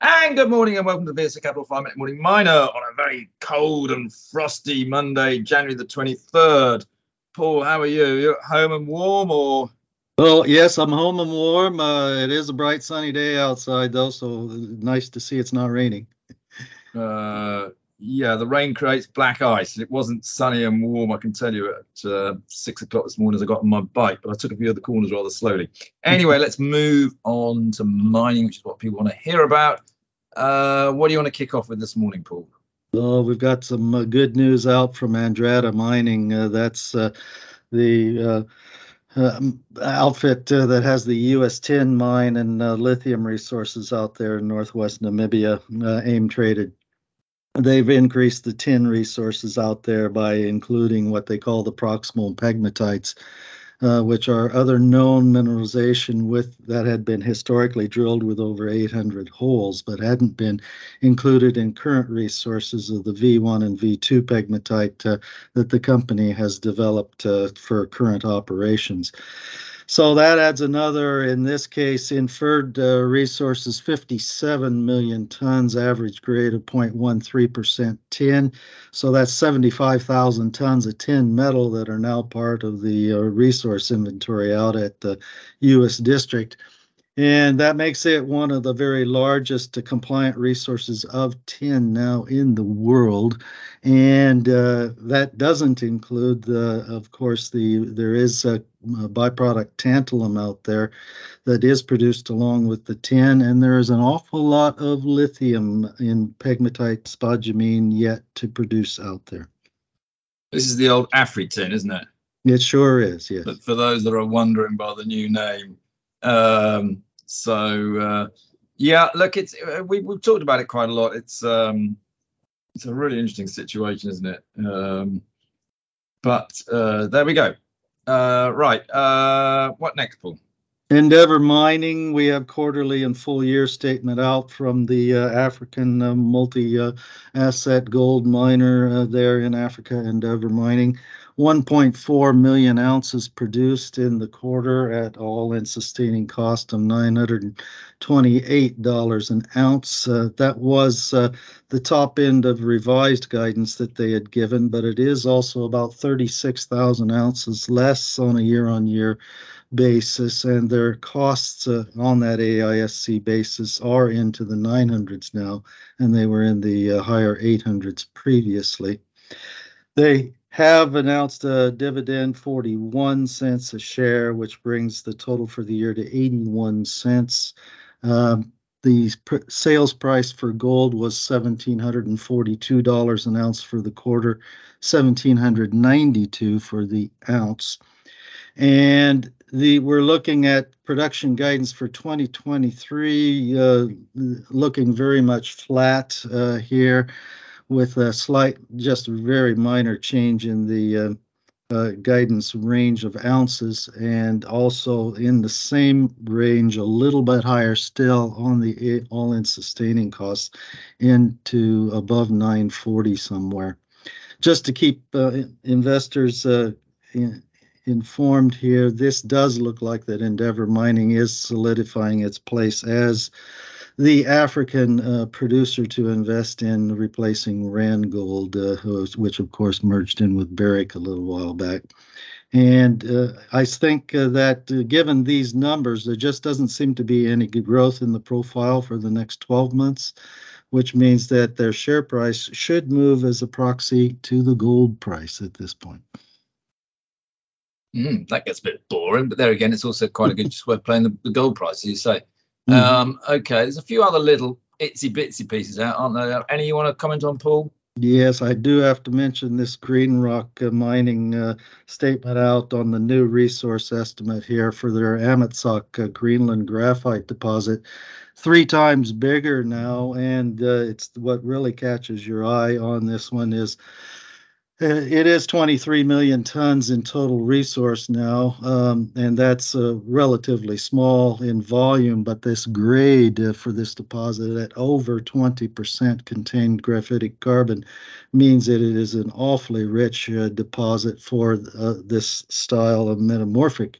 And good morning and welcome to the VSA Capital 5 Minute Morning Miner on a very cold and frosty Monday, January the 23rd. Paul, how are you? You at home and warm or? Well, yes, I'm home and warm. Uh, it is a bright sunny day outside though, so nice to see it's not raining. Uh, yeah, the rain creates black ice. It wasn't sunny and warm, I can tell you, at uh, six o'clock this morning as I got on my bike, but I took a few of the corners rather slowly. Anyway, let's move on to mining, which is what people want to hear about. Uh, what do you want to kick off with this morning, Paul? Well, we've got some uh, good news out from Andrada Mining. Uh, that's uh, the uh, um, outfit that has the Uis tin mine and lithium resources out there in northwest Namibia, AIM traded they've increased the tin resources out there by including what they call the proximal pegmatites, uh, which are other known mineralization with that had been historically drilled with over 800 holes, but hadn't been included in current resources of the V1 and V2 pegmatite uh, that the company has developed uh, for current operations. So that adds another, in this case, inferred uh, resources 57 million tons, average grade of 0.13% tin. So that's 75,000 tons of tin metal that are now part of the uh, resource inventory out at the Uis District. And that makes it one of the very largest compliant resources of tin now in the world. And uh, that doesn't include the, of course, the there is a, a, byproduct tantalum out there that is produced along with the tin, and there is an awful lot of lithium in pegmatite spodumene yet to produce out there. This is the old AfriTin, isn't it? It sure is, yes. But for those that are wondering by the new name, um, so uh, yeah, look, it's uh, we, we've talked about it quite a lot. It's um, it's a really interesting situation, isn't it? Um, but uh, there we go. Uh, right, uh, what next, Paul? Endeavour Mining, we have quarterly and full year statement out from the uh, African uh, multi uh, asset gold miner there in Africa, Endeavour Mining. 1.4 million ounces produced in the quarter at all-in sustaining cost of $928 an ounce. Uh, that was uh, the top end of revised guidance that they had given, but it is also about 36,000 ounces less on a year-on-year basis, and their costs uh, on that AISC basis are into the 900s now, and they were in the uh, higher 800s previously. They have announced a dividend 41 cents a share, which brings the total for the year to 81 cents. Um, the pr- sales price for gold was $1,742 an ounce for the quarter, 1,792 for the ounce. And the we're looking at production guidance for 2023, uh, looking very much flat uh, here with a slight, just very minor change in the uh, uh, guidance range of ounces, and also in the same range, a little bit higher still on the all-in sustaining costs, into above 940 somewhere. Just to keep uh, investors uh, in, informed here, this does look like that Endeavour Mining is solidifying its place as the African uh, producer to invest in replacing Randgold, uh, which of course merged in with Barrick a little while back. And uh, I think uh, that uh, given these numbers, there just doesn't seem to be any good growth in the profile for the next 12 months, which means that their share price should move as a proxy to the gold price at this point. Mm, that gets a bit boring, but there again, it's also quite a good way of playing the, the gold price, as you say. Mm. Um, okay, there's a few other little itsy bitsy pieces out, aren't there? Any you want to comment on, Paul? Yes, I do have to mention this GreenRoc uh, mining uh, statement out on the new resource estimate here for their Amitsoq uh, Greenland graphite deposit. Three times bigger now, and uh, it's what really catches your eye on this one is it is 23 million tons in total resource now, um, and that's uh, relatively small in volume. But this grade uh, for this deposit at over 20% contained graphitic carbon means that it is an awfully rich uh, deposit for uh, this style of metamorphic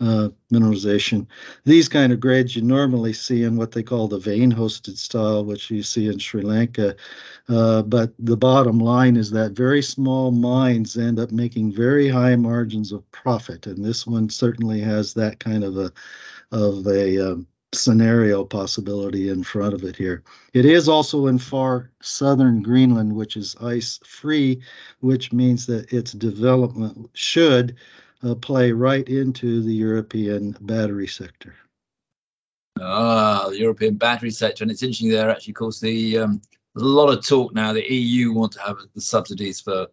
uh, mineralization. These kind of grades you normally see in what they call the vein hosted style, which you see in Sri Lanka. Uh, but the bottom line is that very small mines end up making very high margins of profit. And this one certainly has that kind of a, of a, um, scenario possibility in front of it here. It is also in far southern Greenland, which is ice free, which means that its development should uh, play right into the European battery sector. Ah, the European battery sector, and it's interesting there. Actually, of course, the um, there's a lot of talk now. The EU want to have the subsidies for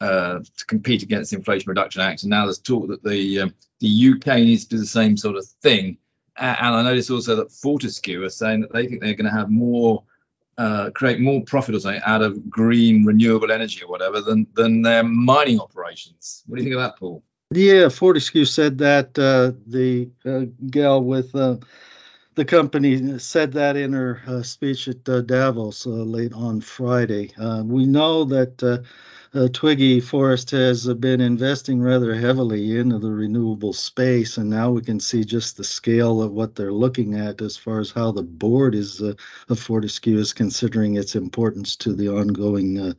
uh, to compete against the Inflation Reduction Act, and now there's talk that the um, the UK needs to do the same sort of thing. And I noticed also that Fortescue are saying that they think they're going to have more uh, create more profit or something out of green renewable energy or whatever than than their mining operations. What do you think of that, Paul? Yeah, Fortescue said that. Uh, the uh, gal with uh, the company said that in her uh, speech at uh, Davos late on Friday. we know that Uh, Twiggy Forrest has uh, been investing rather heavily into the renewable space, and now we can see just the scale of what they're looking at as far as how the board is uh, of Fortescue is considering its importance to the ongoing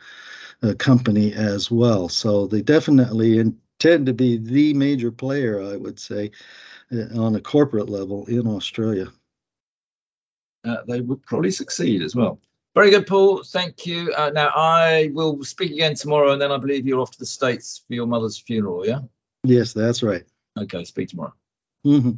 company as well. So they definitely intend to be the major player, I would say, uh, on a corporate level in Australia. Uh, they would probably succeed as well. Very good, Paul. Thank you. Uh, now, I will speak again tomorrow, and then I believe you're off to the States for your mother's funeral, yeah? Yes, that's right. Okay, speak tomorrow. Mm-hmm.